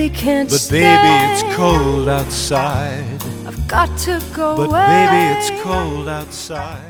really can't But stay. baby, it's cold outside. I've got to go But away. baby, it's cold outside.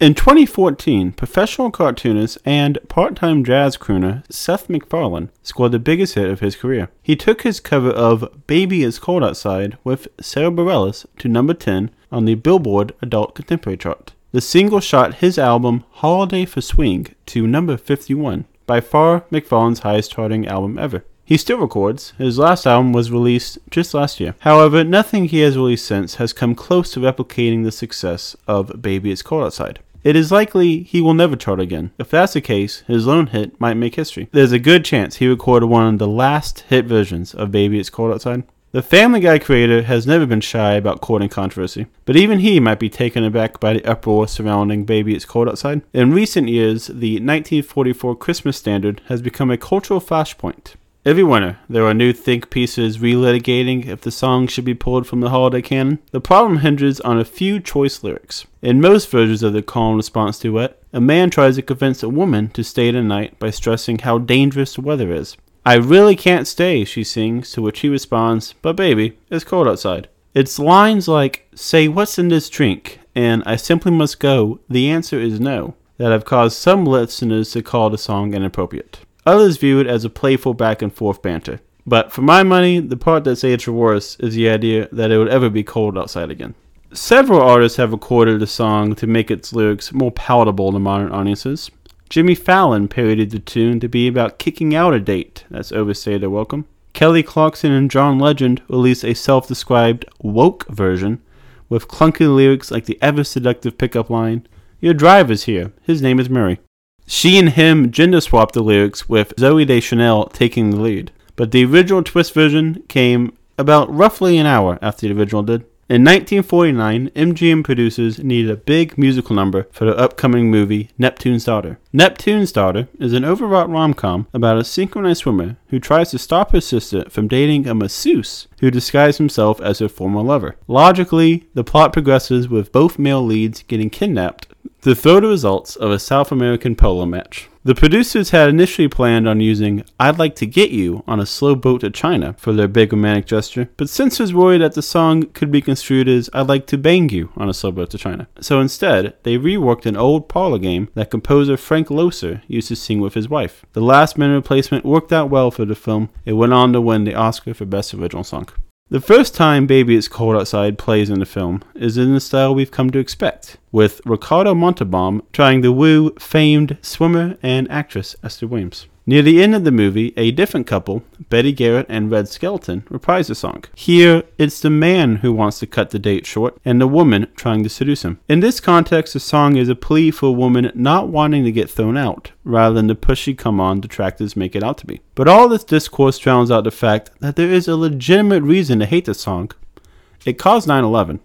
In 2014, professional cartoonist and part time jazz crooner Seth MacFarlane scored the biggest hit of his career. He took his cover of Baby It's Cold Outside with Sara Bareilles to number 10 on the Billboard Adult Contemporary chart. The single shot his album Holiday for Swing to number 51, by far MacFarlane's highest charting album ever. He still records. His last album was released just last year. However, nothing he has released since has come close to replicating the success of Baby It's Cold Outside. It is likely he will never chart again. If that's the case, his lone hit might make history. There's a good chance he recorded one of the last hit versions of Baby It's Cold Outside. The Family Guy creator has never been shy about courting controversy, but even he might be taken aback by the uproar surrounding Baby It's Cold Outside. In recent years, the 1944 Christmas standard has become a cultural flashpoint. Every winter, there are new think pieces relitigating if the song should be pulled from the holiday canon. The problem hinges on a few choice lyrics. In most versions of the call and response duet, a man tries to convince a woman to stay the night by stressing how dangerous the weather is. I really can't stay, she sings, to which he responds, But baby, it's cold outside. It's lines like, Say what's in this drink, and I simply must go, the answer is no, that have caused some listeners to call the song inappropriate. Others view it as a playful back and forth banter. But for my money, the part that's aged worse is the idea that it would ever be cold outside again. Several artists have recorded the song to make its lyrics more palatable to modern audiences. Jimmy Fallon parodied the tune to be about kicking out a date that's overstayed their welcome. Kelly Clarkson and John Legend released a self described woke version with clunky lyrics like the ever seductive pickup line, Your driver's here, his name is Murray. She and him gender swapped the lyrics with Zooey Deschanel taking the lead, but the original twist version came about roughly an hour after the original did. In 1949, MGM producers needed a big musical number for their upcoming movie, Neptune's Daughter. Neptune's Daughter is an overwrought rom com about a synchronized swimmer who tries to stop her sister from dating a masseuse who disguised himself as her former lover. Logically, the plot progresses with both male leads getting kidnapped to throw the results of a South American polo match. The producers had initially planned on using I'd Like to Get You on a slow boat to China for their big romantic gesture, but censors worried that the song could be construed as I'd Like to Bang You on a slow boat to China. So instead, they reworked an old parlor game that composer Frank Loesser used to sing with his wife. The last minute replacement worked out well for the film. It went on to win the Oscar for Best Original Song. The first time Baby It's Cold Outside plays in the film is in the style we've come to expect, with Ricardo Montalban trying to woo famed swimmer and actress Esther Williams. Near the end of the movie, a different couple, Betty Garrett and Red Skelton, reprise the song. Here, it's the man who wants to cut the date short and the woman trying to seduce him. In this context, the song is a plea for a woman not wanting to get thrown out, rather than the pushy come on detractors make it out to be. But all this discourse drowns out the fact that there is a legitimate reason to hate the song. It caused 9 11.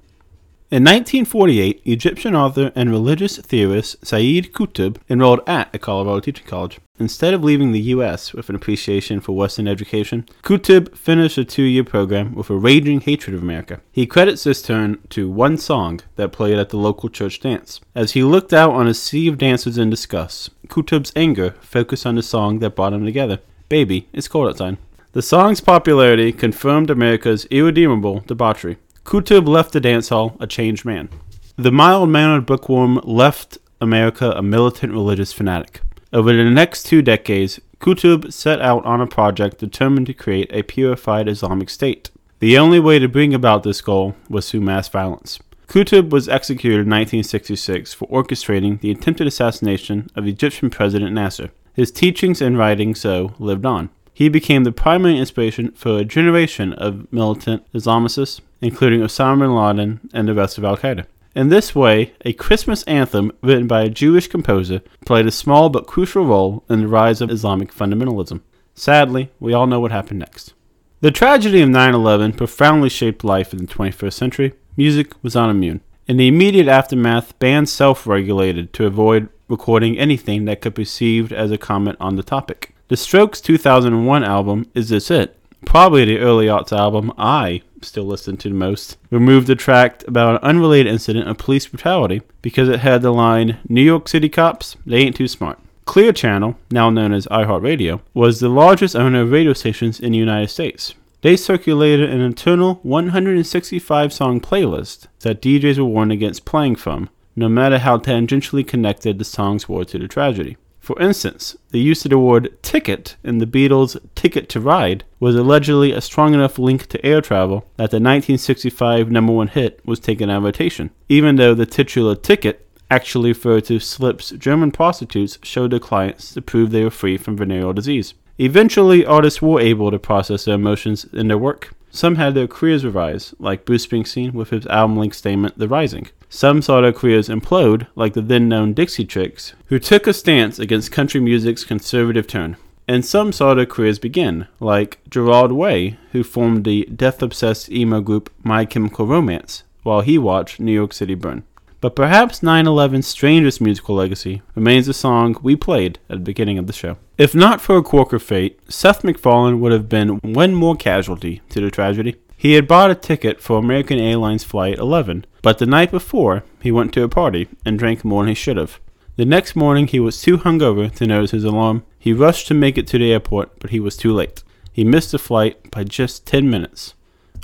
In 1948, Egyptian author and religious theorist Sayyid Qutb enrolled at a Colorado teaching college. Instead of leaving the U.S. with an appreciation for Western education, Qutb finished a two year program with a raging hatred of America. He credits this turn to one song that played at the local church dance. As he looked out on a sea of dancers in disgust, Qutb's anger focused on the song that brought them together Baby, It's Cold Outside. The song's popularity confirmed America's irredeemable debauchery. Qutb left the dance hall a changed man. The mild mannered bookworm left America a militant religious fanatic. Over the next two decades, Qutb set out on a project determined to create a purified Islamic state. The only way to bring about this goal was through mass violence. Qutb was executed in 1966 for orchestrating the attempted assassination of Egyptian President Nasser. His teachings and writings, though, lived on. He became the primary inspiration for a generation of militant Islamicists, including Osama bin Laden and the rest of Al Qaeda. In this way, a Christmas anthem written by a Jewish composer played a small but crucial role in the rise of Islamic fundamentalism. Sadly, we all know what happened next. The tragedy of 9 11 profoundly shaped life in the 21st century. Music was unimmune. In the immediate aftermath, bands self regulated to avoid recording anything that could be perceived as a comment on the topic. The Strokes' 2001 album, Is This It? Probably the early aughts album I still listen to the most, removed the track about an unrelated incident of police brutality because it had the line, New York City cops, they ain't too smart. Clear Channel, now known as iHeartRadio, was the largest owner of radio stations in the United States. They circulated an internal 165 song playlist that DJs were warned against playing from, no matter how tangentially connected the songs were to the tragedy. For instance, the use of the word ticket in the Beatles' Ticket to Ride was allegedly a strong enough link to air travel that the 1965 number one hit was taken out of rotation, even though the titular ticket actually referred to slips German prostitutes showed their clients to prove they were free from venereal disease. Eventually, artists were able to process their emotions in their work. Some had their careers rise, like Bruce Springsteen with his album length statement, The Rising. Some saw their careers implode, like the then known Dixie Chicks, who took a stance against country music's conservative turn. And some saw their careers begin, like Gerard Way, who formed the death obsessed emo group My Chemical Romance, while he watched New York City burn. But perhaps 9 11's strangest musical legacy remains the song we played at the beginning of the show. If not for a quirk of fate, Seth MacFarlane would have been one more casualty to the tragedy. He had bought a ticket for American Airlines Flight 11, but the night before, he went to a party and drank more than he should have. The next morning, he was too hungover to notice his alarm. He rushed to make it to the airport, but he was too late. He missed the flight by just 10 minutes,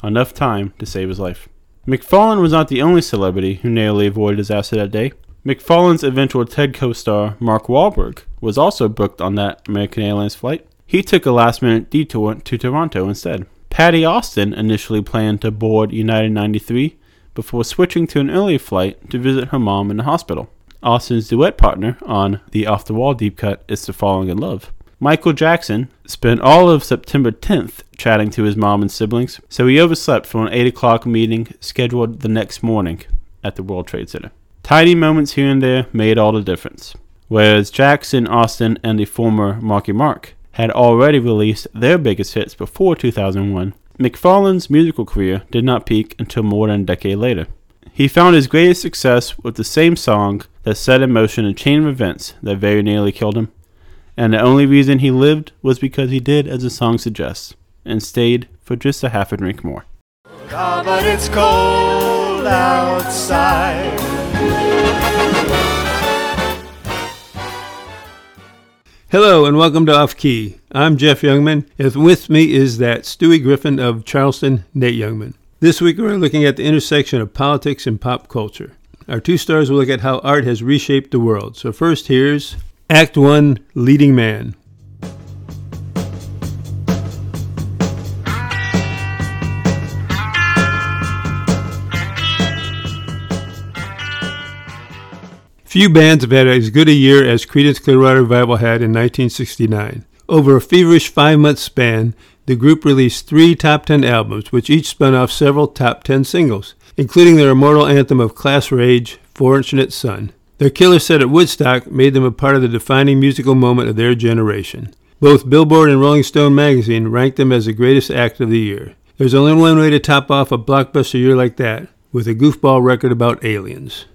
enough time to save his life. MacFarlane was not the only celebrity who narrowly avoided disaster that day. MacFarlane's eventual TED co star, Mark Wahlberg, was also booked on that American Airlines flight. He took a last minute detour to Toronto instead. Patti Austin initially planned to board United 93 before switching to an earlier flight to visit her mom in the hospital. Austin's duet partner on the Off the Wall deep cut is to Falling in Love. Michael Jackson spent all of September 10th chatting to his mom and siblings, so he overslept for an 8 o'clock meeting scheduled the next morning at the World Trade Center. Tiny moments here and there made all the difference. Whereas Jackson, Austin, and the former Marky Mark had already released their biggest hits before 2001, MacFarlane's musical career did not peak until more than a decade later. He found his greatest success with the same song that set in motion a chain of events that very nearly killed him, and the only reason he lived was because he did as the song suggests, and stayed for just a half a drink more. Ah, but it's cold outside. Hello and welcome to Off Key. I'm Jeff Youngman, and with me is that Stewie Griffin of Charleston, Nate Youngman. This week we're looking at the intersection of politics and pop culture. Our two stars will look at how art has reshaped the world. So first, here's Act One: Leading Man. Few bands have had as good a year as Creedence Clearwater Revival had in 1969. Over a feverish five month span, the group released three top 10 albums, which each spun off several top 10 singles, including their immortal anthem of Class Rage, Fortunate Son. Their killer set at Woodstock made them a part of the defining musical moment of their generation. Both Billboard and Rolling Stone magazine ranked them as the greatest act of the year. There's only one way to top off a blockbuster year like that, with a goofball record about aliens.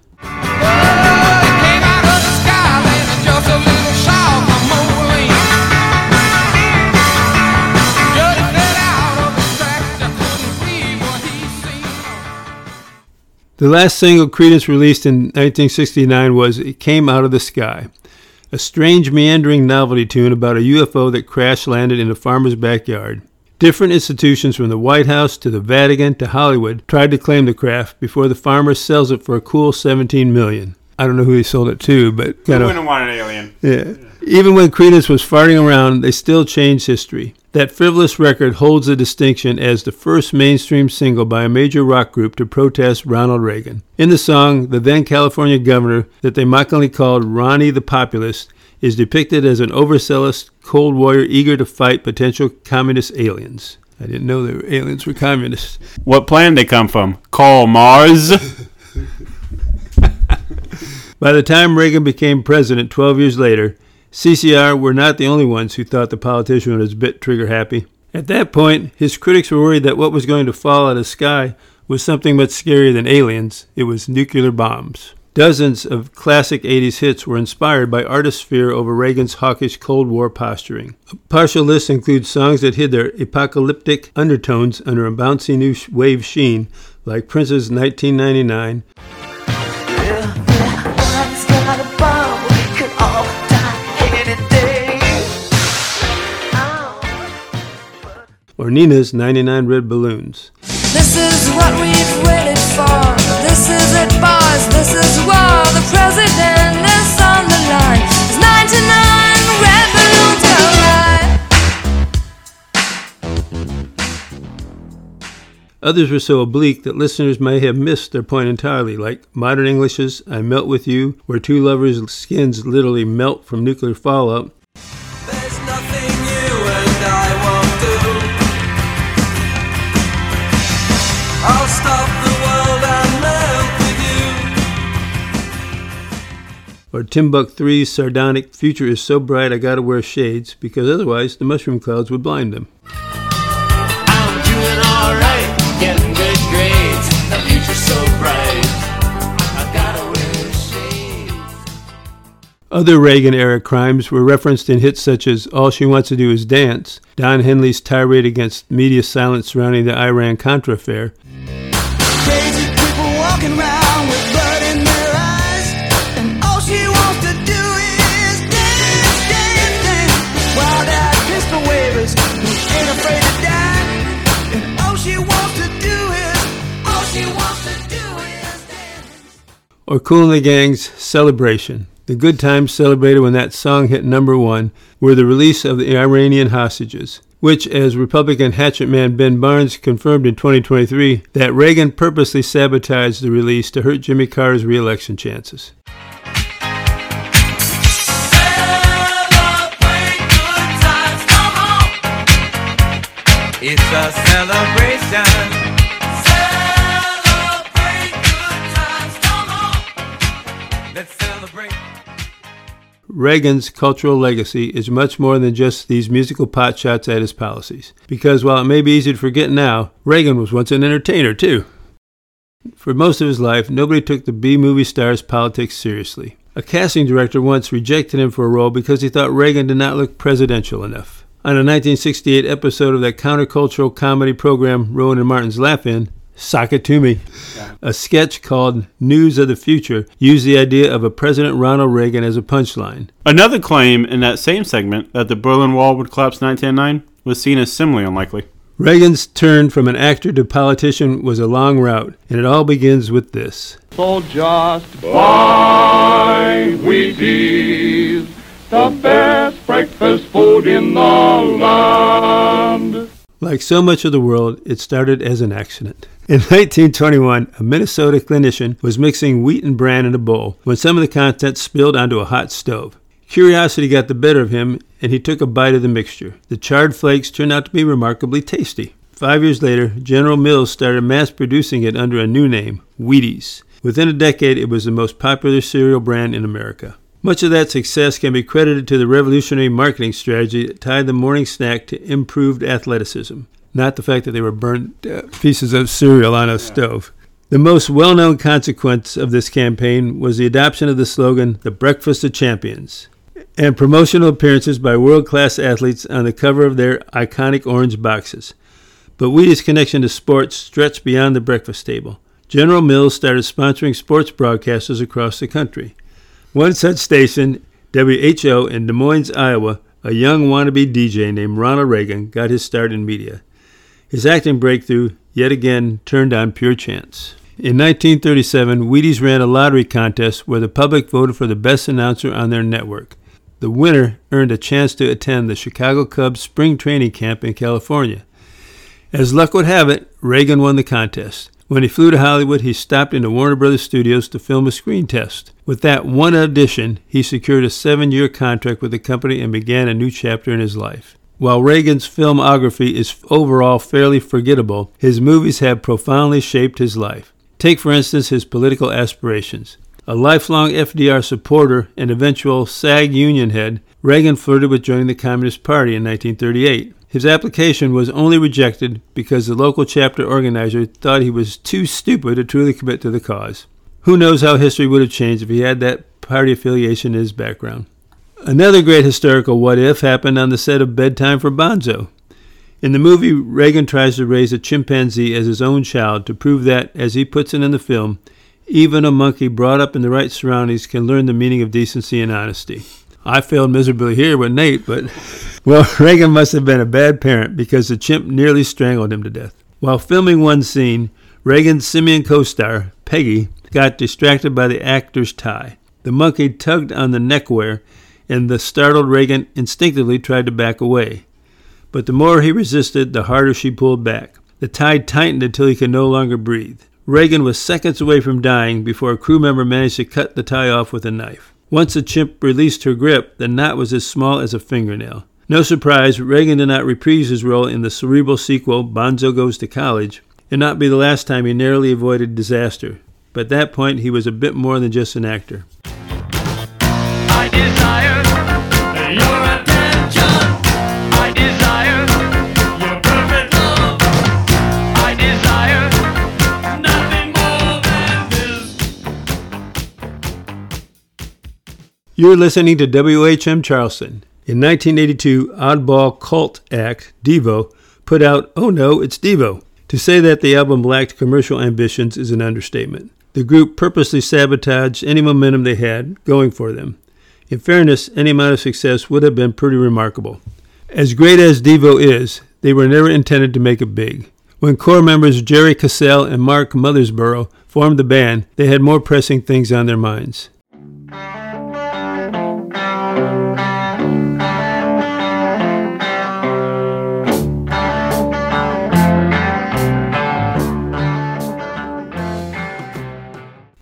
The last single Creedence released in 1969 was It Came Out of the Sky, a strange meandering novelty tune about a UFO that crash landed in a farmer's backyard. Different institutions from the White House to the Vatican to Hollywood tried to claim the craft before the farmer sells it for a cool 17 million. I don't know who he sold it to, but kind of want an alien? yeah. Even when Creedence was farting around, they still changed history. That frivolous record holds the distinction as the first mainstream single by a major rock group to protest Ronald Reagan. In the song, the then California governor, that they mockingly called Ronnie the Populist, is depicted as an overzealous Cold Warrior eager to fight potential communist aliens. I didn't know that aliens were communists. What planet they come from? Call Mars? By the time Reagan became president 12 years later, CCR were not the only ones who thought the politician was a bit trigger happy. At that point, his critics were worried that what was going to fall out of the sky was something much scarier than aliens. It was nuclear bombs. Dozens of classic 80s hits were inspired by artists' fear over Reagan's hawkish Cold War posturing. A partial list includes songs that hid their apocalyptic undertones under a bouncy new wave sheen, like Prince's 1999, or Nena's 99 Red Balloons. This is what we've waited for. This is it, boys. This is war. The president is on the line. There's 99 red balloons go high. Others were so oblique that listeners may have missed their point entirely, like Modern English's I Melt With You, where two lovers' skins literally melt from nuclear fallout, or Timbuk 3's sardonic Future is so bright I gotta wear shades, because otherwise the mushroom clouds would blind them. I'm doing alright, getting good grades. The future's so bright. I gotta wear shades. Other Reagan era crimes were referenced in hits such as All She Wants to Do Is Dance, Don Henley's tirade against media silence surrounding the Iran Contra affair, Crazy people walking around or Kool and the Gang's Celebration. The good times celebrated when that song hit number one were the release of the Iranian hostages, which, as Republican hatchet man Ben Barnes confirmed in 2023, that Reagan purposely sabotaged the release to hurt Jimmy Carter's reelection chances. It's a celebration. Reagan's cultural legacy is much more than just these musical potshots at his policies. Because while it may be easy to forget now, Reagan was once an entertainer too. For most of his life, nobody took the B movie star's politics seriously. A casting director once rejected him for a role because he thought Reagan did not look presidential enough. On a 1968 episode of that countercultural comedy program Rowan and Martin's Laugh In, Sock It To Me, a sketch called News of the Future used the idea of a President Ronald Reagan as a punchline. Another claim in that same segment that the Berlin Wall would collapse in 1909 was seen as similarly unlikely. Reagan's turn from an actor to politician was a long route, and it all begins with this. So just buy Wheaties, the best breakfast food in the land. Like so much of the world, it started as an accident. In 1921, a Minnesota clinician was mixing wheat and bran in a bowl when some of the contents spilled onto a hot stove. Curiosity got the better of him, and he took a bite of the mixture. The charred flakes turned out to be remarkably tasty. Five years later, General Mills started mass producing it under a new name, Wheaties. Within a decade, it was the most popular cereal brand in America. Much of that success can be credited to the revolutionary marketing strategy that tied the morning snack to improved athleticism, not the fact that they were burnt uh, pieces of cereal on a stove. The most well known consequence of this campaign was the adoption of the slogan, The Breakfast of Champions, and promotional appearances by world class athletes on the cover of their iconic orange boxes. But Wheaties' connection to sports stretched beyond the breakfast table. General Mills started sponsoring sports broadcasters across the country. One such station, WHO in Des Moines, Iowa, a young wannabe DJ named Ronald Reagan got his start in media. His acting breakthrough, yet again, turned on pure chance. In 1937, Wheaties ran a lottery contest where the public voted for the best announcer on their network. The winner earned a chance to attend the Chicago Cubs spring training camp in California. As luck would have it, Reagan won the contest. When he flew to Hollywood, he stopped into Warner Brothers Studios to film a screen test. With that one audition, he secured a seven year contract with the company and began a new chapter in his life. While Reagan's filmography is overall fairly forgettable, his movies have profoundly shaped his life. Take, for instance, his political aspirations. A lifelong FDR supporter and eventual SAG union head, Reagan flirted with joining the Communist Party in 1938. His application was only rejected because the local chapter organizer thought he was too stupid to truly commit to the cause. Who knows how history would have changed if he had that party affiliation in his background. Another great historical what if happened on the set of Bedtime for Bonzo. In the movie, Reagan tries to raise a chimpanzee as his own child to prove that, as he puts it in the film, even a monkey brought up in the right surroundings can learn the meaning of decency and honesty. I failed miserably here with Nate, but well, Reagan must have been a bad parent because the chimp nearly strangled him to death. While filming one scene, Reagan's simian co-star, Peggy, got distracted by the actor's tie. The monkey tugged on the neckwear, and the startled Reagan instinctively tried to back away. But the more he resisted, the harder she pulled back. The tie tightened until he could no longer breathe. Reagan was seconds away from dying before a crew member managed to cut the tie off with a knife. Once the chimp released her grip, the knot was as small as a fingernail. No surprise, Reagan did not reprise his role in the cerebral sequel, Bonzo Goes to College, and not be the last time he narrowly avoided disaster. But at that point, he was a bit more than just an actor. You're listening to WHM Charleston. In 1982, Oddball Cult Act, Devo, put out Oh No, It's Devo. To say that the album lacked commercial ambitions is an understatement. The group purposely sabotaged any momentum they had going for them. In fairness, any amount of success would have been pretty remarkable. As great as Devo is, they were never intended to make it big. When core members Jerry Casale and Mark Mothersbaugh formed the band, they had more pressing things on their minds.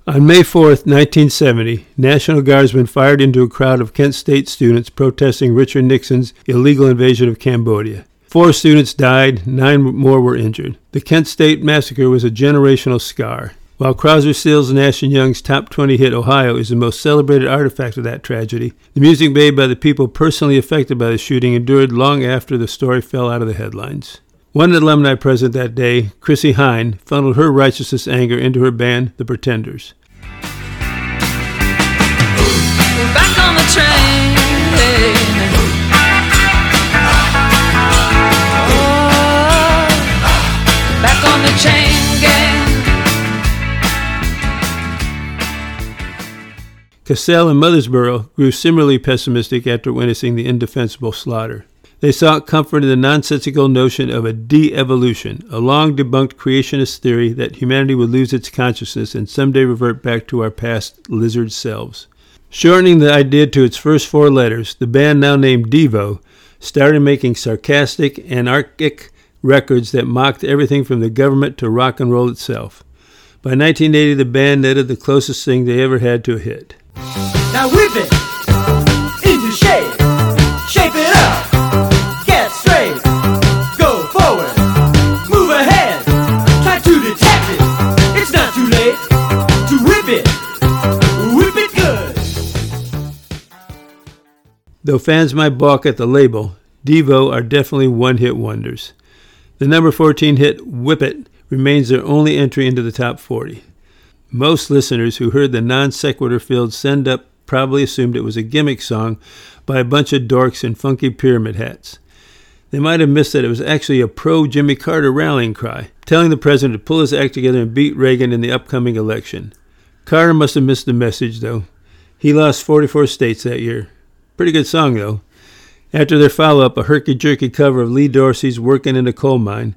On May 4, 1970, National Guardsmen fired into a crowd of Kent State students protesting Richard Nixon's illegal invasion of Cambodia. Four students died, nine more were injured. The Kent State massacre was a generational scar. While Crosby, Stills, Nash and Young's top 20 hit Ohio is the most celebrated artifact of that tragedy, the music made by the people personally affected by the shooting endured long after the story fell out of the headlines. One alumni present that day, Chrissie Hynde, funneled her righteousness anger into her band, The Pretenders. back on the train. Oh, back on the chain. Casale and Mothersbaugh grew similarly pessimistic after witnessing the indefensible slaughter. They sought comfort in the nonsensical notion of a de-evolution, a long debunked creationist theory that humanity would lose its consciousness and someday revert back to our past lizard selves. Shortening the idea to its first four letters, the band, now named Devo, started making sarcastic, anarchic records that mocked everything from the government to rock and roll itself. By 1980, the band netted the closest thing they ever had to a hit. Now whip it Though fans might balk at the label, Devo are definitely one hit wonders. The number 14 hit Whip It remains their only entry into the top 40. Most listeners who heard the non sequitur filled send up probably assumed it was a gimmick song by a bunch of dorks in funky pyramid hats. They might have missed that it was actually a pro Jimmy Carter rallying cry, telling the president to pull his act together and beat Reagan in the upcoming election. Carter must have missed the message, though. He lost 44 states that year. Pretty good song, though. After their follow up, a herky jerky cover of Lee Dorsey's Working in a Coal Mine,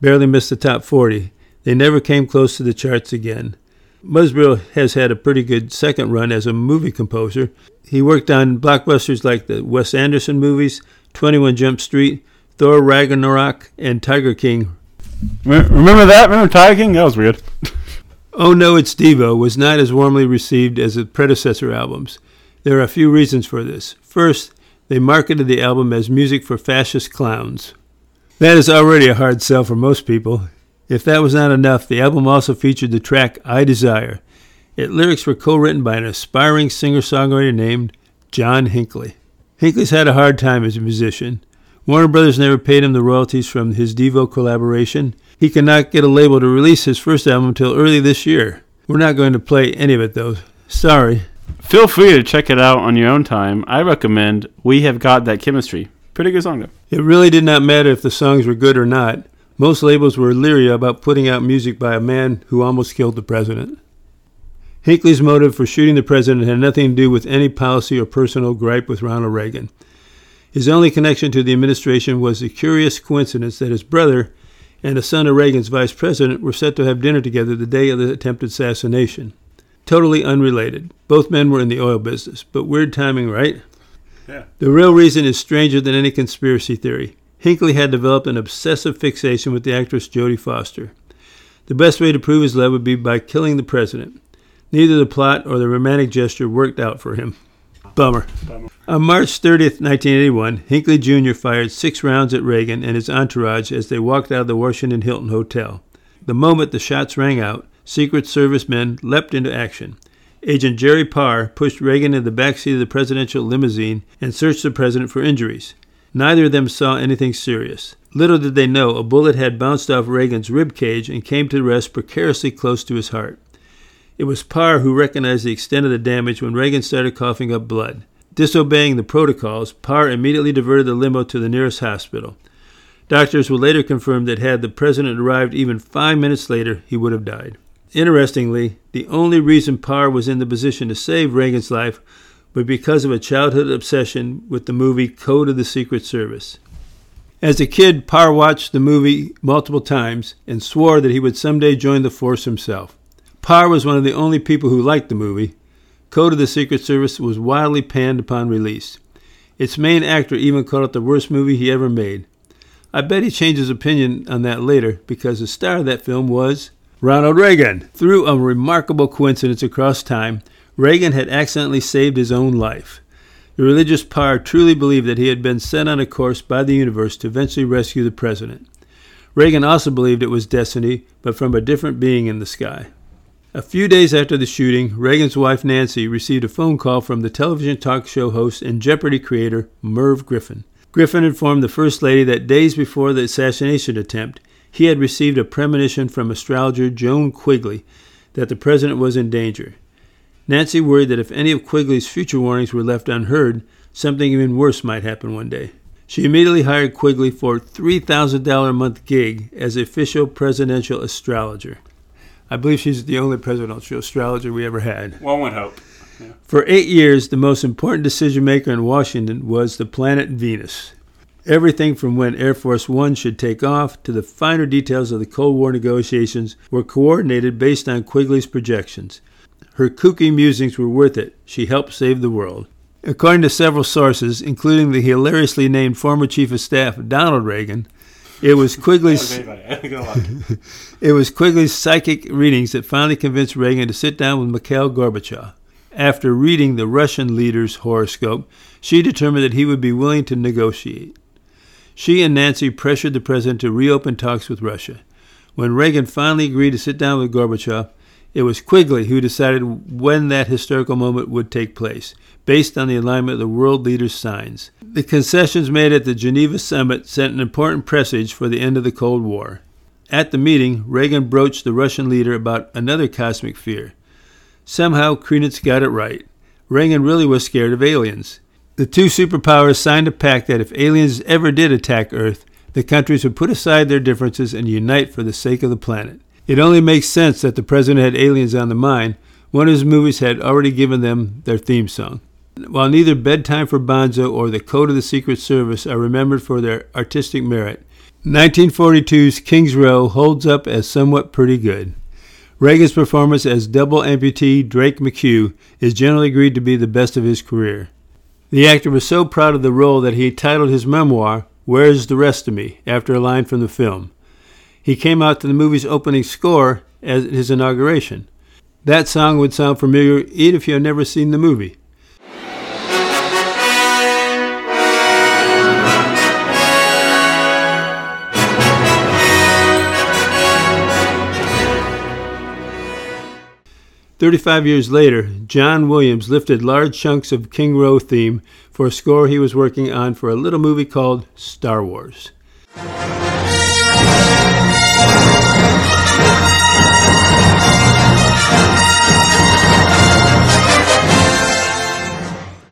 barely missed the top 40. They never came close to the charts again. Mothersbaugh has had a pretty good second run as a movie composer. He worked on blockbusters like the Wes Anderson movies, 21 Jump Street, Thor Ragnarok, and Tiger King. Remember that? Remember Tiger King? That was weird. Oh No, It's Devo was not as warmly received as the predecessor albums. There are a few reasons for this. First, they marketed the album as music for fascist clowns. That is already a hard sell for most people. If that was not enough, the album also featured the track I Desire. Its lyrics were co written by an aspiring singer songwriter named John Hinckley. Hinckley's had a hard time as a musician. Warner Brothers never paid him the royalties from his Devo collaboration. He could not get a label to release his first album until early this year. We're not going to play any of it though. Sorry. Feel free to check it out on your own time. I recommend We Have Got That Chemistry. Pretty good song, though. It really did not matter if the songs were good or not. Most labels were leery about putting out music by a man who almost killed the president. Hinckley's motive for shooting the president had nothing to do with any policy or personal gripe with Ronald Reagan. His only connection to the administration was the curious coincidence that his brother and a son of Reagan's vice president were set to have dinner together the day of the attempted assassination. Totally unrelated. Both men were in the oil business, but weird timing, right? Yeah. The real reason is stranger than any conspiracy theory. Hinckley had developed an obsessive fixation with the actress Jodie Foster. The best way to prove his love would be by killing the president. Neither the plot or the romantic gesture worked out for him. Bummer. Bummer. On March 30th, 1981, Hinckley Jr. fired six rounds at Reagan and his entourage as they walked out of the Washington Hilton Hotel. The moment the shots rang out, Secret Service men leapt into action. Agent Jerry Parr pushed Reagan into the back seat of the presidential limousine and searched the president for injuries. Neither of them saw anything serious. Little did they know a bullet had bounced off Reagan's rib cage and came to rest precariously close to his heart. It was Parr who recognized the extent of the damage when Reagan started coughing up blood. Disobeying the protocols, Parr immediately diverted the limo to the nearest hospital. Doctors would later confirm that had the president arrived even five minutes later, he would have died. Interestingly, the only reason Parr was in the position to save Reagan's life was because of a childhood obsession with the movie Code of the Secret Service. As a kid, Parr watched the movie multiple times and swore that he would someday join the force himself. Parr was one of the only people who liked the movie. Code of the Secret Service was wildly panned upon release. Its main actor even called it the worst movie he ever made. I bet he changed his opinion on that later because the star of that film was Ronald Reagan. Through a remarkable coincidence across time, Reagan had accidentally saved his own life. The religious Parr truly believed that he had been sent on a course by the universe to eventually rescue the president. Reagan also believed it was destiny, but from a different being in the sky. A few days after the shooting, Reagan's wife Nancy received a phone call from the television talk show host and Jeopardy creator Merv Griffin. Griffin informed the First Lady that days before the assassination attempt, he had received a premonition from astrologer Joan Quigley that the president was in danger. Nancy worried that if any of Quigley's future warnings were left unheard, something even worse might happen one day. She immediately hired Quigley for a $3,000 a month gig as official presidential astrologer. I believe she's the only presidential astrologer we ever had. One would hope. For eight years, the most important decision maker in Washington was the planet Venus. Everything from when Air Force One should take off to the finer details of the Cold War negotiations were coordinated based on Quigley's projections. Her kooky musings were worth it. She helped save the world. According to several sources, including the hilariously named former Chief of Staff Donald Regan, it was Quigley's it was Quigley's psychic readings that finally convinced Reagan to sit down with Mikhail Gorbachev. After reading the Russian leader's horoscope, she determined that he would be willing to negotiate. She and Nancy pressured the president to reopen talks with Russia. When Reagan finally agreed to sit down with Gorbachev, it was Quigley who decided when that historical moment would take place, based on the alignment of the world leaders' signs. The concessions made at the Geneva summit sent an important presage for the end of the Cold War. At the meeting, Reagan broached the Russian leader about another cosmic fear. Somehow, Creedence got it right. Reagan really was scared of aliens. The two superpowers signed a pact that if aliens ever did attack Earth, the countries would put aside their differences and unite for the sake of the planet. It only makes sense that the president had aliens on the mind. One of his movies had already given them their theme song. While neither Bedtime for Bonzo or The Code of the Secret Service are remembered for their artistic merit, 1942's King's Row holds up as somewhat pretty good. Reagan's performance as double amputee Drake McHugh is generally agreed to be the best of his career. The actor was so proud of the role that he titled his memoir, Where's the Rest of Me, after a line from the film. He came out to the movie's opening score at his inauguration. That song would sound familiar even if you had never seen the movie. Thirty-five years later, John Williams lifted large chunks of King Row theme for a score he was working on for a little movie called Star Wars.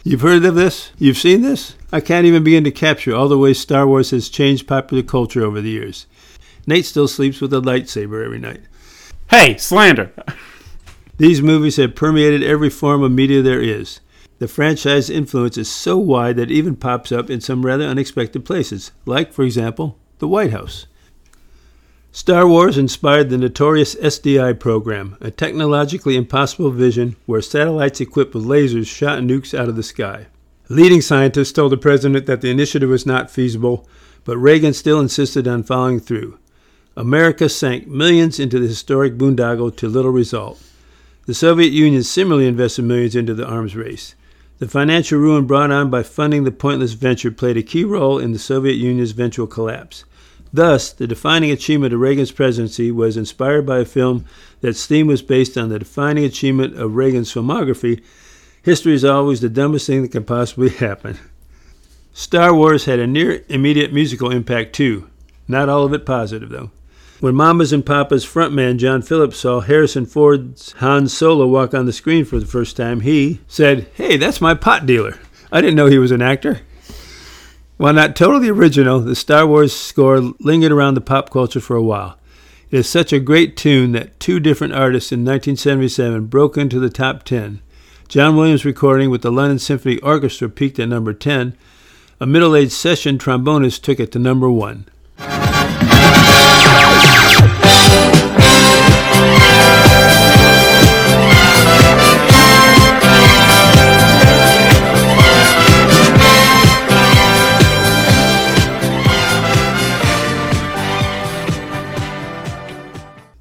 You've heard of this? You've seen this? I can't even begin to capture all the ways Star Wars has changed popular culture over the years. Nate still sleeps with a lightsaber every night. Hey, slander. These movies have permeated every form of media there is. The franchise influence is so wide that it even pops up in some rather unexpected places, like, for example, the White House. Star Wars inspired the notorious SDI program, a technologically impossible vision where satellites equipped with lasers shot nukes out of the sky. Leading scientists told the president that the initiative was not feasible, but Reagan still insisted on following through. America sank millions into the historic boondoggle to little result. The Soviet Union similarly invested millions into the arms race. The financial ruin brought on by funding the pointless venture played a key role in the Soviet Union's eventual collapse. Thus, the defining achievement of Reagan's presidency was inspired by a film that's theme was based on the defining achievement of Reagan's filmography. History is always the dumbest thing that can possibly happen. Star Wars had a near immediate musical impact too. Not all of it positive, though. When Mamas and Papas frontman John Phillips saw Harrison Ford's Han Solo walk on the screen for the first time, he said, Hey, that's my pot dealer. I didn't know he was an actor. While not totally original, the Star Wars score lingered around the pop culture for a while. It is such a great tune that two different artists in 1977 broke into the top 10. John Williams' recording with the London Symphony Orchestra peaked at number 10. A middle aged session trombonist took it to number 1.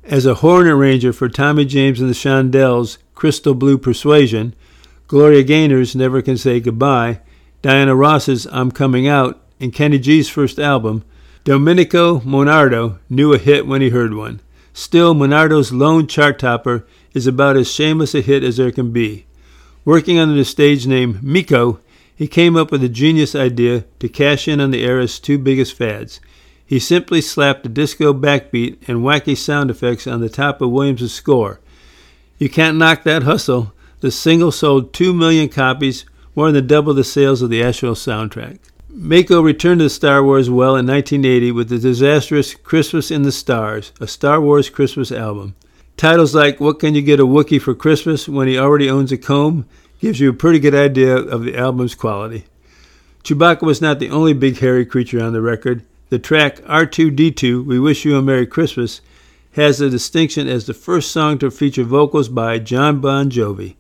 As a horn arranger for Tommy James and the Shondells' Crystal Blue Persuasion, Gloria Gaynor's Never Can Say Goodbye, Diana Ross's I'm Coming Out, and Kenny G's first album, Domenico Monardo knew a hit when he heard one. Still, Monardo's lone chart topper is about as shameless a hit as there can be. Working under the stage name Meco, he came up with a genius idea to cash in on the era's two biggest fads. He simply slapped a disco backbeat and wacky sound effects on the top of Williams' score. You can't knock that hustle. The single sold 2 million copies, more than double the sales of the actual soundtrack. Meco returned to Star Wars well in 1980 with the disastrous Christmas in the Stars, a Star Wars Christmas album. Titles like What Can You Get a Wookiee for Christmas When He Already Owns a Comb gives you a pretty good idea of the album's quality. Chewbacca was not the only big hairy creature on the record. The track R2D2, We Wish You a Merry Christmas, has the distinction as the first song to feature vocals by Jon Bon Jovi.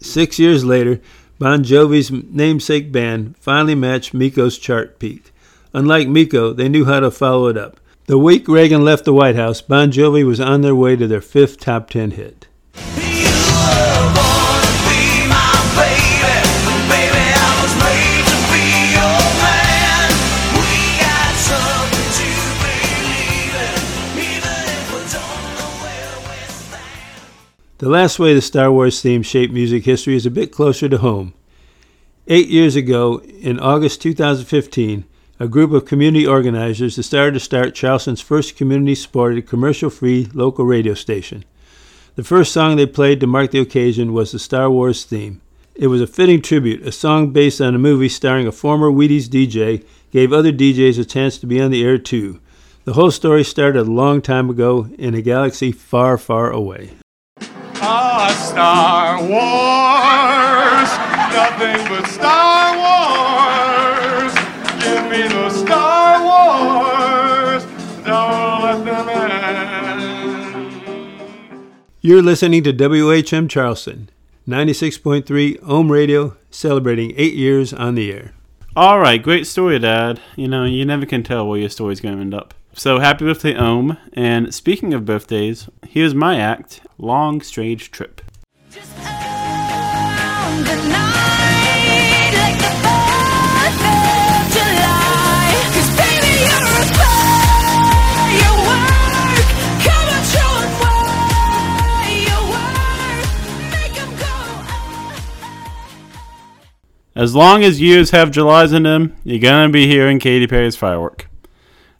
Six years later, Bon Jovi's namesake band finally matched Meco's chart peak. Unlike Meco, they knew how to follow it up. The week Reagan left the White House, Bon Jovi was on their way to their fifth top ten hit. The last way the Star Wars theme shaped music history is a bit closer to home. Eight years ago, in August 2015, a group of community organizers decided to start Charleston's first community supported commercial free local radio station. The first song they played to mark the occasion was the Star Wars theme. It was a fitting tribute. A song based on a movie starring a former Wheaties DJ gave other DJs a chance to be on the air too. The whole story started a long time ago in a galaxy far, far away. Ah, Star Wars, nothing but Star Wars. You're listening to WHM Charleston, 96.3 Ohm Radio, celebrating eight years on the air. All right, great story, Dad. You know, you never can tell where your story's going to end up. So happy birthday, Ohm. And speaking of birthdays, here's my act Long Strange Trip. As long as years have Julys in them, you're gonna be hearing Katy Perry's Firework.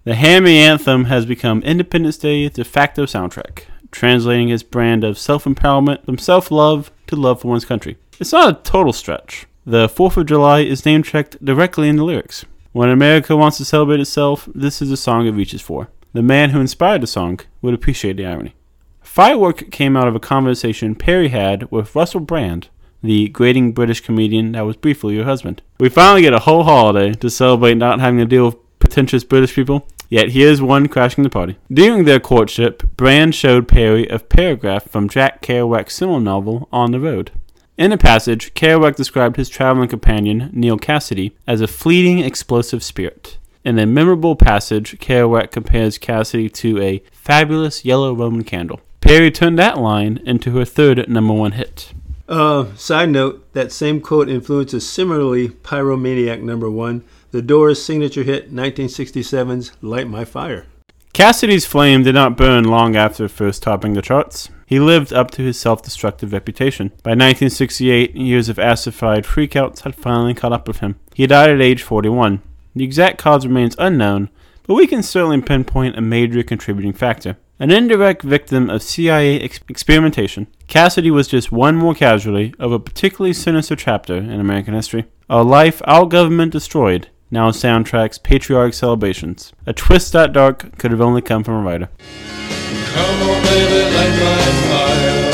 The Hammy anthem has become Independence Day's de facto soundtrack, translating its brand of self empowerment from self love to love for one's country. It's not a total stretch. The 4th of July is name checked directly in the lyrics. When America wants to celebrate itself, this is the song it reaches for. The man who inspired the song would appreciate the irony. Firework came out of a conversation Perry had with Russell Brand, the grating British comedian that was briefly your husband. We finally get a whole holiday to celebrate not having to deal with pretentious British people, yet here's one crashing the party. During their courtship, Brand showed Perry a paragraph from Jack Kerouac's similar novel, On the Road. In the passage, Kerouac described his traveling companion, Neal Cassady, as a fleeting, explosive spirit. In a memorable passage, Kerouac compares Cassady to a fabulous yellow Roman candle. Perry turned that line into her third number one hit. Uh, side note, that same quote influences similarly Pyromaniac number one, the Doors' signature hit 1967's Light My Fire. Cassady's flame did not burn long after first topping the charts. He lived up to his self destructive reputation. By 1968, years of acidified freakouts had finally caught up with him. He died at age 41. The exact cause remains unknown, but we can certainly pinpoint a major contributing factor. An indirect victim of CIA ex- experimentation, Cassady was just one more casualty of a particularly sinister chapter in American history. A life our government destroyed now soundtracks patriotic celebrations. A twist that dark could have only come from a writer. Come on, baby, light my fire.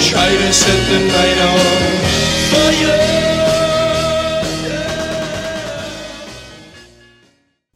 Try to set the night on fire.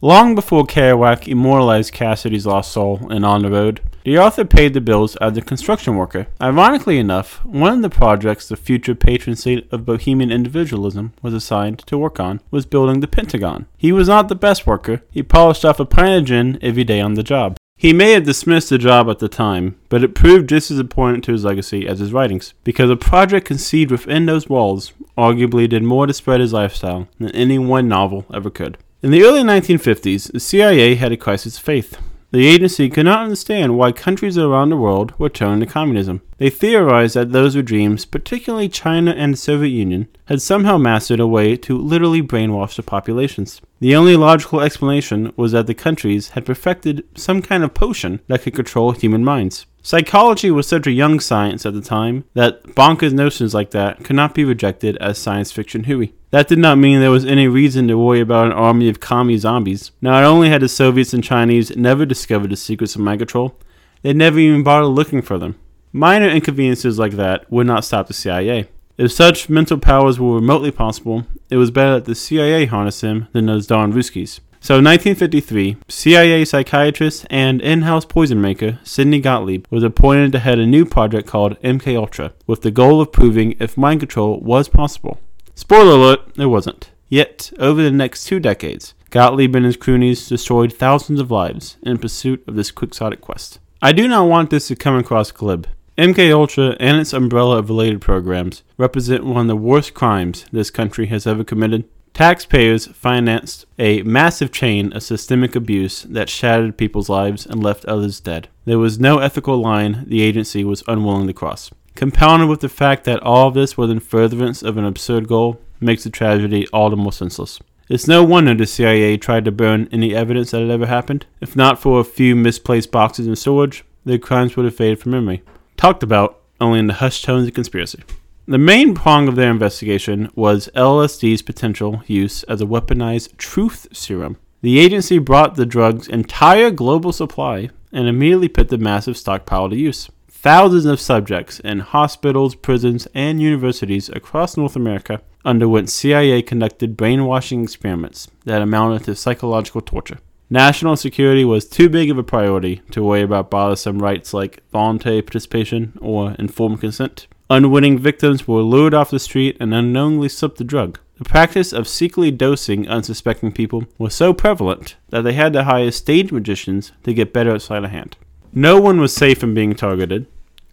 Long before Kerouac immortalized Cassady's lost soul in On the Road, the author paid the bills as a construction worker. Ironically enough, one of the projects the future patron saint of bohemian individualism was assigned to work on was building the Pentagon. He was not the best worker. He polished off a pint of gin every day on the job. He may have dismissed the job at the time, but it proved just as important to his legacy as his writings, because a project conceived within those walls arguably did more to spread his lifestyle than any one novel ever could. In the early 1950s, the CIA had a crisis of faith. The agency could not understand why countries around the world were turning to communism. They theorized that those regimes, particularly China and the Soviet Union, had somehow mastered a way to literally brainwash the populations. The only logical explanation was that the countries had perfected some kind of potion that could control human minds. Psychology was such a young science at the time that bonkers notions like that could not be rejected as science fiction hooey. That did not mean there was any reason to worry about an army of commie zombies. Not only had the Soviets and Chinese never discovered the secrets of mind control, they never even bothered looking for them. Minor inconveniences like that would not stop the CIA. If such mental powers were remotely possible, it was better that the CIA harness him than those darn Ruskies. So in 1953, CIA psychiatrist and in-house poison maker Sidney Gottlieb was appointed to head a new project called MK Ultra, with the goal of proving if mind control was possible. Spoiler alert, it wasn't. Yet, over the next two decades, Gottlieb and his cronies destroyed thousands of lives in pursuit of this quixotic quest. I do not want this to come across glib. MK Ultra and its umbrella of related programs represent one of the worst crimes this country has ever committed. Taxpayers financed a massive chain of systemic abuse that shattered people's lives and left others dead. There was no ethical line the agency was unwilling to cross. Compounded with the fact that all of this was in furtherance of an absurd goal, makes the tragedy all the more senseless. It's no wonder the CIA tried to burn any evidence that it ever happened. If not for a few misplaced boxes in storage, their crimes would have faded from memory. Talked about only in the hushed tones of conspiracy. The main prong of their investigation was LSD's potential use as a weaponized truth serum. The agency brought the drug's entire global supply and immediately put the massive stockpile to use. Thousands of subjects in hospitals, prisons, and universities across North America underwent CIA conducted brainwashing experiments that amounted to psychological torture. National security was too big of a priority to worry about bothersome rights like voluntary participation or informed consent. Unwitting victims were lured off the street and unknowingly slipped the drug. The practice of secretly dosing unsuspecting people was so prevalent that they had to hire stage magicians to get better at sleight of hand. No one was safe from being targeted.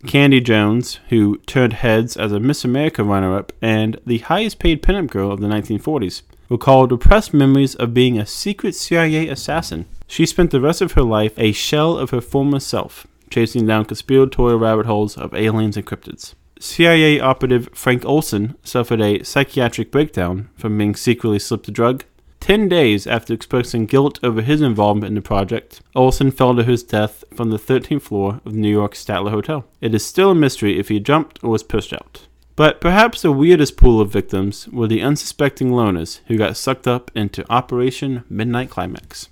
Candy Jones, who turned heads as a Miss America runner up and the highest paid pinup girl of the 1940s, recalled repressed memories of being a secret CIA assassin. She spent the rest of her life a shell of her former self, chasing down conspiratorial rabbit holes of aliens and cryptids. CIA operative Frank Olson suffered a psychiatric breakdown from being secretly slipped a drug. Ten days after expressing guilt over his involvement in the project, Olson fell to his death from the 13th floor of New York's Statler Hotel. It is still a mystery if he jumped or was pushed out. But perhaps the weirdest pool of victims were the unsuspecting loners who got sucked up into Operation Midnight Climax.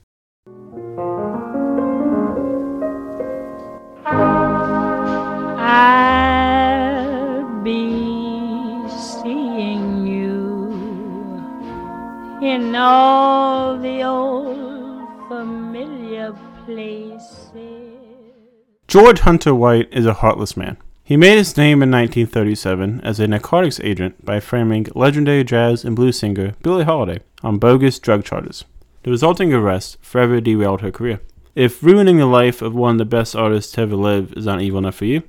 I'll be seeing you in all the old familiar places. George Hunter White is a heartless man. He made his name in 1937 as a narcotics agent by framing legendary jazz and blues singer Billie Holiday on bogus drug charges. The resulting arrest forever derailed her career. If ruining the life of one of the best artists to ever live is not evil enough for you,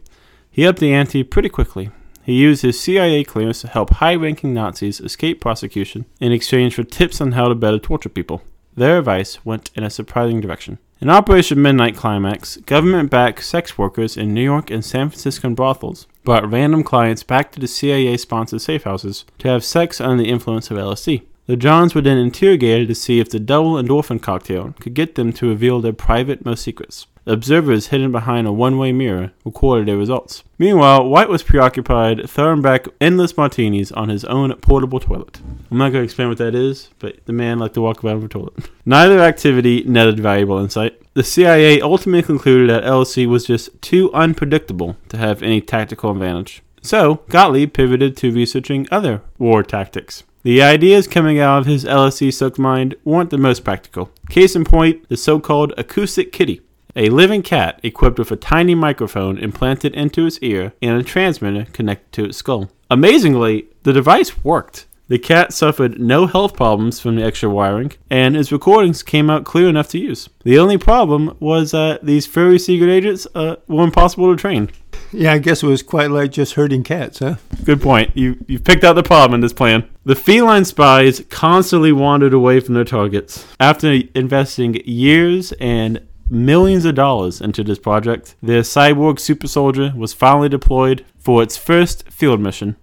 he upped the ante pretty quickly. He used his CIA clearance to help high ranking Nazis escape prosecution in exchange for tips on how to better torture people. Their advice went in a surprising direction. In Operation Midnight Climax, government backed sex workers in New York and San Francisco brothels brought random clients back to the CIA sponsored safe houses to have sex under the influence of LSD. The Johns were then interrogated to see if the double endorphin cocktail could get them to reveal their private most secrets. Observers hidden behind a one way mirror recorded their results. Meanwhile, White was preoccupied throwing back endless martinis on his own portable toilet. I'm not going to explain what that is, but the man liked to walk around with a toilet. Neither activity netted valuable insight. The CIA ultimately concluded that LSD was just too unpredictable to have any tactical advantage. So, Gottlieb pivoted to researching other war tactics. The ideas coming out of his LSD soaked mind weren't the most practical. Case in point, the so called acoustic kitty, a living cat equipped with a tiny microphone implanted into its ear and a transmitter connected to its skull. Amazingly, the device worked. The cat suffered no health problems from the extra wiring, and his recordings came out clear enough to use. The only problem was that these furry secret agents uh, were impossible to train. Yeah, I guess it was quite like just herding cats, huh? Good point. You you picked out the problem in this plan. The feline spies constantly wandered away from their targets. After investing years and millions of dollars into this project, their cyborg super soldier was finally deployed for its first field mission.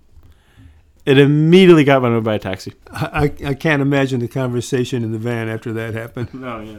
It immediately got run over by a taxi. I, I I can't imagine the conversation in the van after that happened. No, yeah.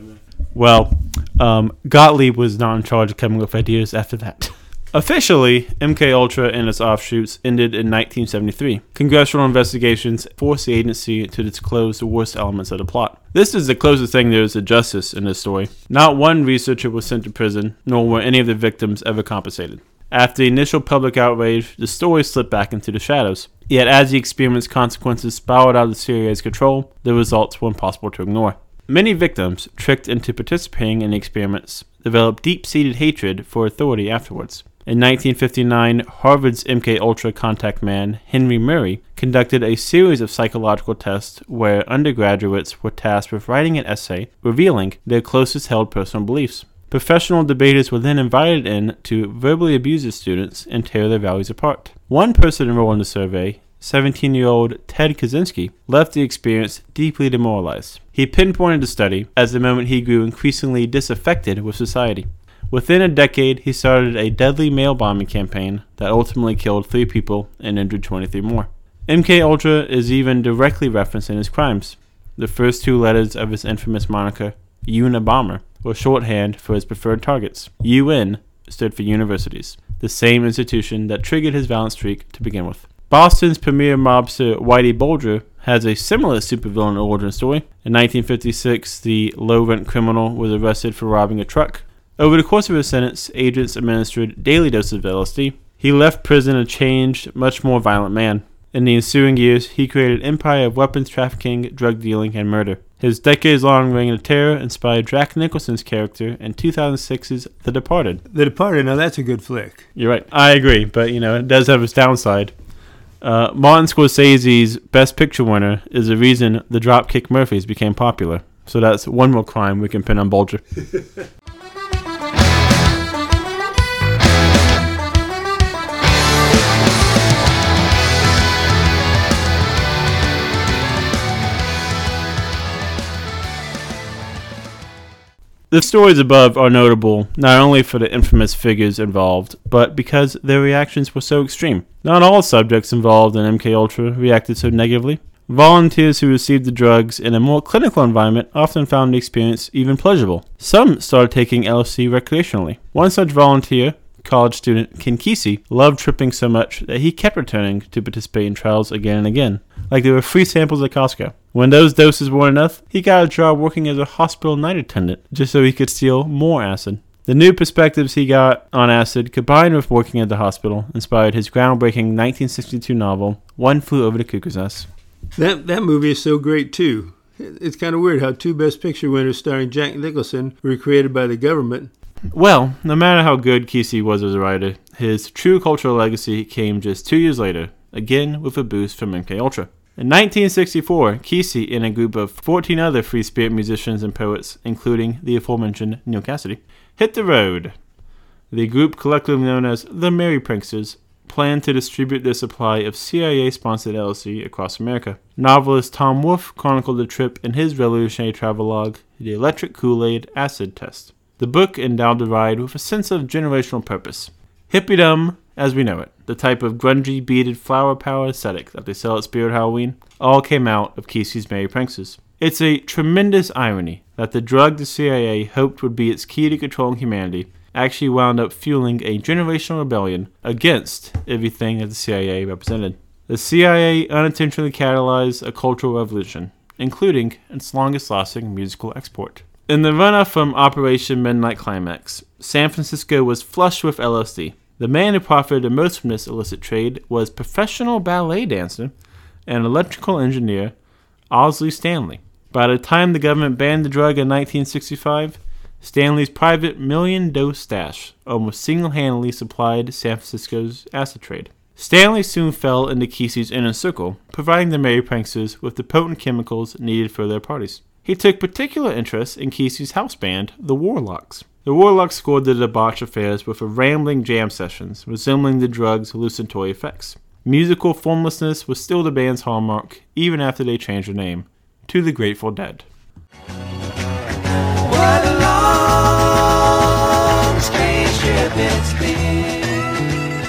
Well, um, Gottlieb was not in charge of coming up with ideas after that. Officially, MK Ultra and its offshoots ended in 1973. Congressional investigations forced the agency to disclose the worst elements of the plot. This is the closest thing there is to justice in this story. Not one researcher was sent to prison, nor were any of the victims ever compensated. After the initial public outrage, the story slipped back into the shadows. Yet, as the experiment's consequences spiraled out of the CIA's control, the results were impossible to ignore. Many victims, tricked into participating in the experiments, developed deep-seated hatred for authority afterwards. In 1959, Harvard's MK Ultra contact man, Henry Murray, conducted a series of psychological tests where undergraduates were tasked with writing an essay revealing their closest held personal beliefs. Professional debaters were then invited in to verbally abuse the students and tear their values apart. One person enrolled in the survey, 17 year old Ted Kaczynski, left the experience deeply demoralized. He pinpointed the study as the moment he grew increasingly disaffected with society. Within a decade, he started a deadly mail bombing campaign that ultimately killed three people and injured 23 more. MK Ultra is even directly referenced in his crimes. The first two letters of his infamous moniker, Unabomber, were shorthand for his preferred targets. UN stood for universities, the same institution that triggered his violent streak to begin with. Boston's premier mobster Whitey Bulger has a similar supervillain origin story. In 1956, the low rent criminal was arrested for robbing a truck. Over the course of his sentence, agents administered daily doses of LSD. He left prison a changed, much more violent man. In the ensuing years, he created an empire of weapons trafficking, drug dealing, and murder. His decades long reign of terror inspired Jack Nicholson's character in 2006's The Departed. The Departed, now that's a good flick. You're right. I agree, but you know, it does have its downside. Uh, Martin Scorsese's Best Picture winner is the reason the Dropkick Murphys became popular. So that's one more crime we can pin on Bulger. The stories above are notable not only for the infamous figures involved, but because their reactions were so extreme. Not all subjects involved in MK Ultra reacted so negatively. Volunteers who received the drugs in a more clinical environment often found the experience even pleasurable. Some started taking LSD recreationally. One such volunteer, college student Ken Kesey, loved tripping so much that he kept returning to participate in trials again and again, like there were free samples at Costco. When those doses weren't enough, he got a job working as a hospital night attendant just so he could steal more acid. The new perspectives he got on acid, combined with working at the hospital, inspired his groundbreaking 1962 novel, One Flew Over the Cuckoo's Nest. That that movie is so great too. It's kind of weird how two Best Picture winners starring Jack Nicholson were created by the government. Well, no matter how good Kesey was as a writer, his true cultural legacy came just two years later, again with a boost from MK Ultra. In 1964, Kesey and a group of 14 other free spirit musicians and poets, including the aforementioned Neal Cassady, hit the road. The group, collectively known as the Merry Pranksters, planned to distribute their supply of CIA-sponsored LSD across America. Novelist Tom Wolfe chronicled the trip in his revolutionary travelogue, The Electric Kool-Aid Acid Test. The book endowed the ride with a sense of generational purpose. Hippiedom, as we know it, the type of grungy, beaded flower power aesthetic that they sell at Spirit Halloween, all came out of Kesey's Merry Pranksters. It's a tremendous irony that the drug the CIA hoped would be its key to controlling humanity actually wound up fueling a generational rebellion against everything that the CIA represented. The CIA unintentionally catalyzed a cultural revolution, including its longest lasting musical export. In the run up from Operation Midnight Climax, San Francisco was flush with LSD. The man who profited the most from this illicit trade was professional ballet dancer and electrical engineer Owsley Stanley. By the time the government banned the drug in 1965, Stanley's private million dose stash almost single handedly supplied San Francisco's acid trade. Stanley soon fell into Kesey's inner circle, providing the Merry Pranksters with the potent chemicals needed for their parties. He took particular interest in Kesey's house band, the Warlocks. The Warlocks scored the debauch affairs with a rambling jam sessions, resembling the drug's hallucinatory effects. Musical formlessness was still the band's hallmark, even after they changed their name to the Grateful Dead. What a long, strange trip it's been.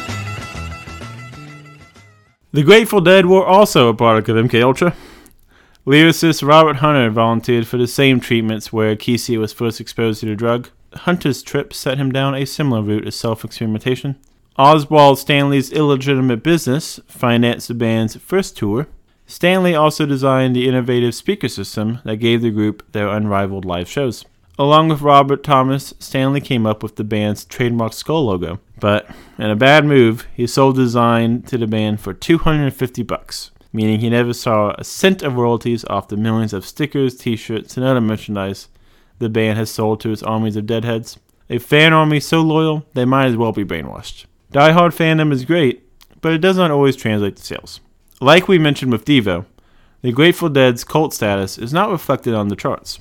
The Grateful Dead were also a product of MK Ultra. Lyricist Robert Hunter volunteered for the same treatments where Kesey was first exposed to the drug. Hunter's trip set him down a similar route of self-experimentation. Owsley Stanley's illegitimate business financed the band's first tour. Stanley also designed the innovative speaker system that gave the group their unrivaled live shows. Along with Robert Thomas, Stanley came up with the band's trademark skull logo. But in a bad move, he sold the design to the band for 250 bucks, meaning he never saw a cent of royalties off the millions of stickers, t-shirts, and other merchandise the band has sold to its armies of deadheads. A fan army so loyal, they might as well be brainwashed. Die Hard fandom is great, but it does not always translate to sales. Like we mentioned with Devo, the Grateful Dead's cult status is not reflected on the charts.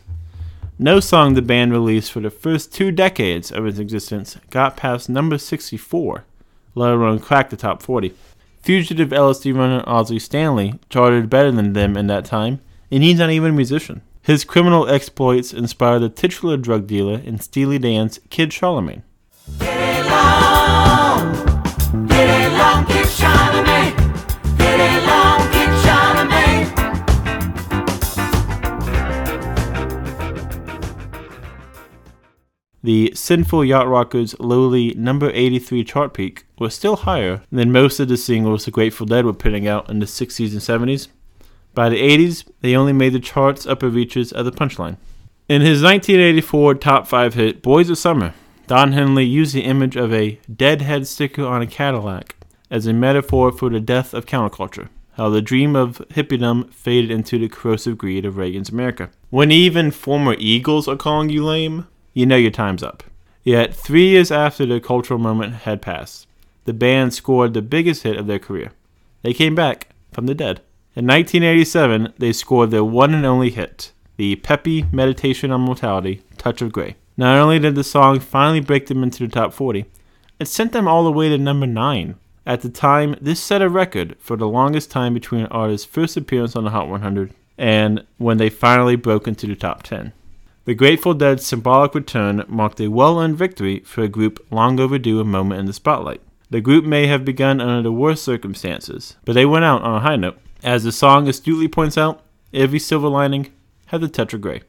No song the band released for the first two decades of its existence got past number 64, let alone crack the top 40. Fugitive LSD runner Ozzy Stanley charted better than them in that time, and he's not even a musician. His criminal exploits inspired the titular drug dealer in Steely Dan's Kid Charlemagne. Get along, get along, Kid Charlemagne. Get along, Kid Charlemagne. The Sinful Yacht Rockers' lowly number 83 chart peak was still higher than most of the singles the Grateful Dead were putting out in the 60s and 70s. By the 80s, they only made the chart's upper reaches of the punchline. In his 1984 top 5 hit, Boys of Summer, Don Henley used the image of a deadhead sticker on a Cadillac as a metaphor for the death of counterculture, how the dream of hippiedom faded into the corrosive greed of Reagan's America. When even former Eagles are calling you lame, you know your time's up. Yet, three years after the cultural moment had passed, the band scored the biggest hit of their career. They came back from the dead. In 1987, they scored their one and only hit, the peppy meditation on mortality, Touch of Grey. Not only did the song finally break them into the top 40, it sent them all the way to number 9. At the time, this set a record for the longest time between an artist's first appearance on the Hot 100 and when they finally broke into the top 10. The Grateful Dead's symbolic return marked a well earned victory for a group long overdue a moment in the spotlight. The group may have begun under the worst circumstances, but they went out on a high note. As the song astutely points out, every silver lining had the touch gray.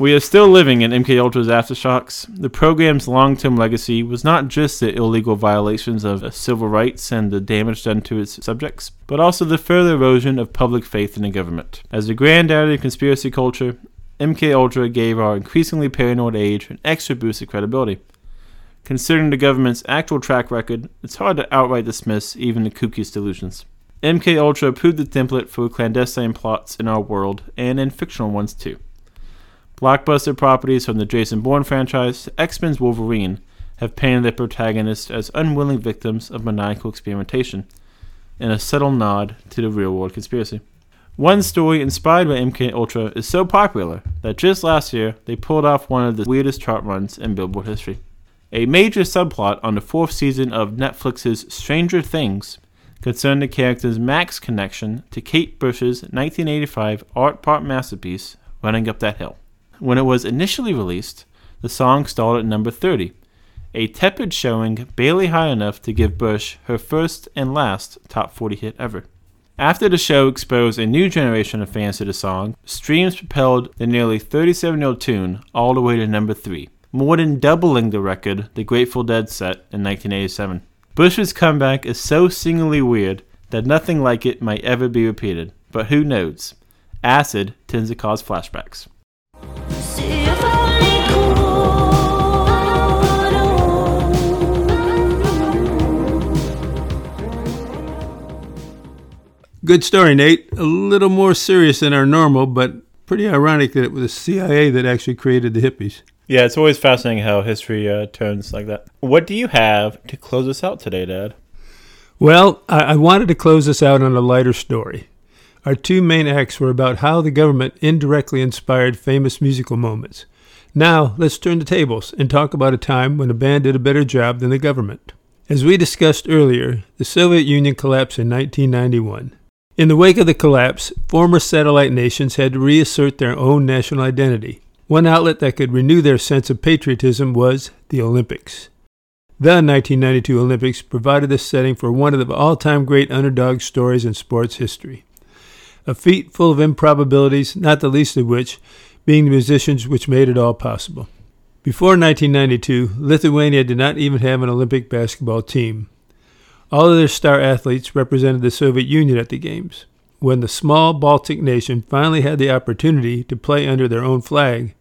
We are still living in MK Ultra's aftershocks. The program's long-term legacy was not just the illegal violations of civil rights and the damage done to its subjects, but also the further erosion of public faith in the government. As the granddaddy of conspiracy culture, MK Ultra gave our increasingly paranoid age an extra boost of credibility. Considering the government's actual track record, it's hard to outright dismiss even the kookiest delusions. MK Ultra proved the template for clandestine plots in our world and in fictional ones too. Blockbuster properties from the Jason Bourne franchise to X Men's Wolverine have painted their protagonists as unwilling victims of maniacal experimentation, in a subtle nod to the real world conspiracy. One story inspired by MK Ultra is so popular that just last year they pulled off one of the weirdest chart runs in Billboard history. A major subplot on the fourth season of Netflix's Stranger Things concerned the character's Max connection to Kate Bush's 1985 art pop masterpiece, Running Up That Hill. When it was initially released, the song stalled at number 30, a tepid showing barely high enough to give Bush her first and last top 40 hit ever. After the show exposed a new generation of fans to the song, streams propelled the nearly 37 year old tune all the way to number 3, more than doubling the record the Grateful Dead set in 1987. Bush's comeback is so singularly weird that nothing like it might ever be repeated, but who knows? Acid tends to cause flashbacks. See if only Good story, Nate. A little more serious than our normal, but pretty ironic that it was the CIA that actually created the hippies. Yeah, it's always fascinating how history uh, turns like that. What do you have to close us out today, Dad? Well, I, I wanted to close us out on a lighter story. Our two main acts were about how the government indirectly inspired famous musical moments. Now, let's turn the tables and talk about a time when a band did a better job than the government. As we discussed earlier, the Soviet Union collapsed in 1991. In the wake of the collapse, former satellite nations had to reassert their own national identity. One outlet that could renew their sense of patriotism was the Olympics. The 1992 Olympics provided the setting for one of the all time great underdog stories in sports history. A feat full of improbabilities, not the least of which being the musicians which made it all possible. Before 1992, Lithuania did not even have an Olympic basketball team. All of their star athletes represented the Soviet Union at the Games. When the small Baltic nation finally had the opportunity to play under their own flag,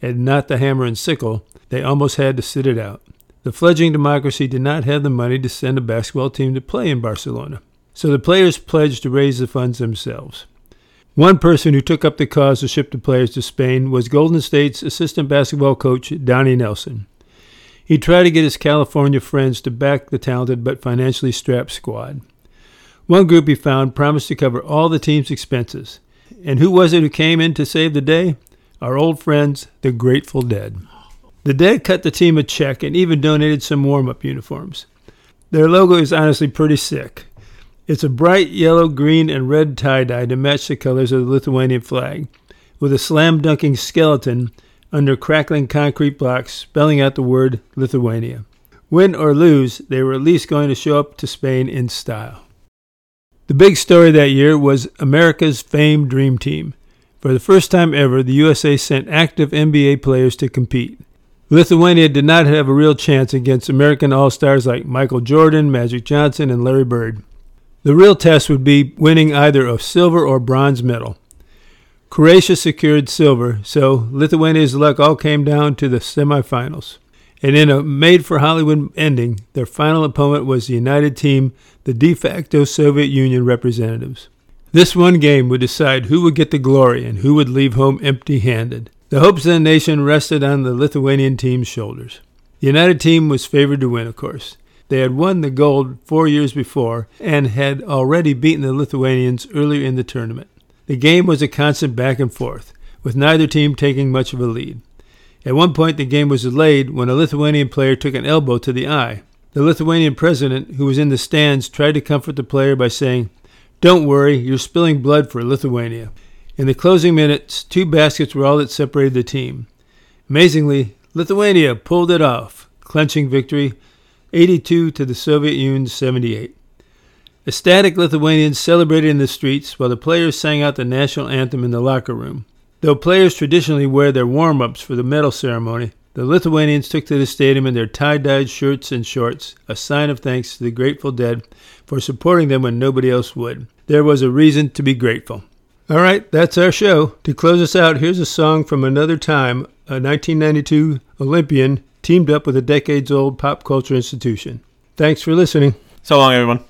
and not the hammer and sickle, they almost had to sit it out. The fledgling democracy did not have the money to send a basketball team to play in Barcelona, so the players pledged to raise the funds themselves. One person who took up the cause to ship the players to Spain was Golden State's assistant basketball coach, Donnie Nelson. He tried to get his California friends to back the talented but financially strapped squad. One group he found promised to cover all the team's expenses. And who was it who came in to save the day? Our old friends, the Grateful Dead. The Dead cut the team a check and even donated some warm up uniforms. Their logo is honestly pretty sick. It's a bright yellow, green, and red tie dye to match the colors of the Lithuanian flag, with a slam dunking skeleton under crackling concrete blocks spelling out the word Lithuania. Win or lose, they were at least going to show up to Spain in style. The big story that year was America's famed Dream Team. For the first time ever, the USA sent active NBA players to compete. Lithuania did not have a real chance against American All Stars like Michael Jordan, Magic Johnson, and Larry Bird. The real test would be winning either a silver or bronze medal. Croatia secured silver, so Lithuania's luck all came down to the semifinals. And in a made for Hollywood ending, their final opponent was the United Team, the de facto Soviet Union representatives. This one game would decide who would get the glory and who would leave home empty handed. The hopes of the nation rested on the Lithuanian team's shoulders. The United Team was favored to win, of course. They had won the gold four years before and had already beaten the Lithuanians earlier in the tournament. The game was a constant back and forth, with neither team taking much of a lead. At one point, the game was delayed when a Lithuanian player took an elbow to the eye. The Lithuanian president, who was in the stands, tried to comfort the player by saying, Don't worry, you're spilling blood for Lithuania. In the closing minutes, two baskets were all that separated the team. Amazingly, Lithuania pulled it off, clenching victory 82 to the Soviet Union 78. Ecstatic Lithuanians celebrated in the streets while the players sang out the national anthem in the locker room. Though players traditionally wear their warm ups for the medal ceremony, the Lithuanians took to the stadium in their tie dyed shirts and shorts, a sign of thanks to the Grateful Dead for supporting them when nobody else would. There was a reason to be grateful. All right, that's our show. To close us out, here's a song from another time a 1992 Olympian teamed up with a decades old pop culture institution. Thanks for listening. So long, everyone.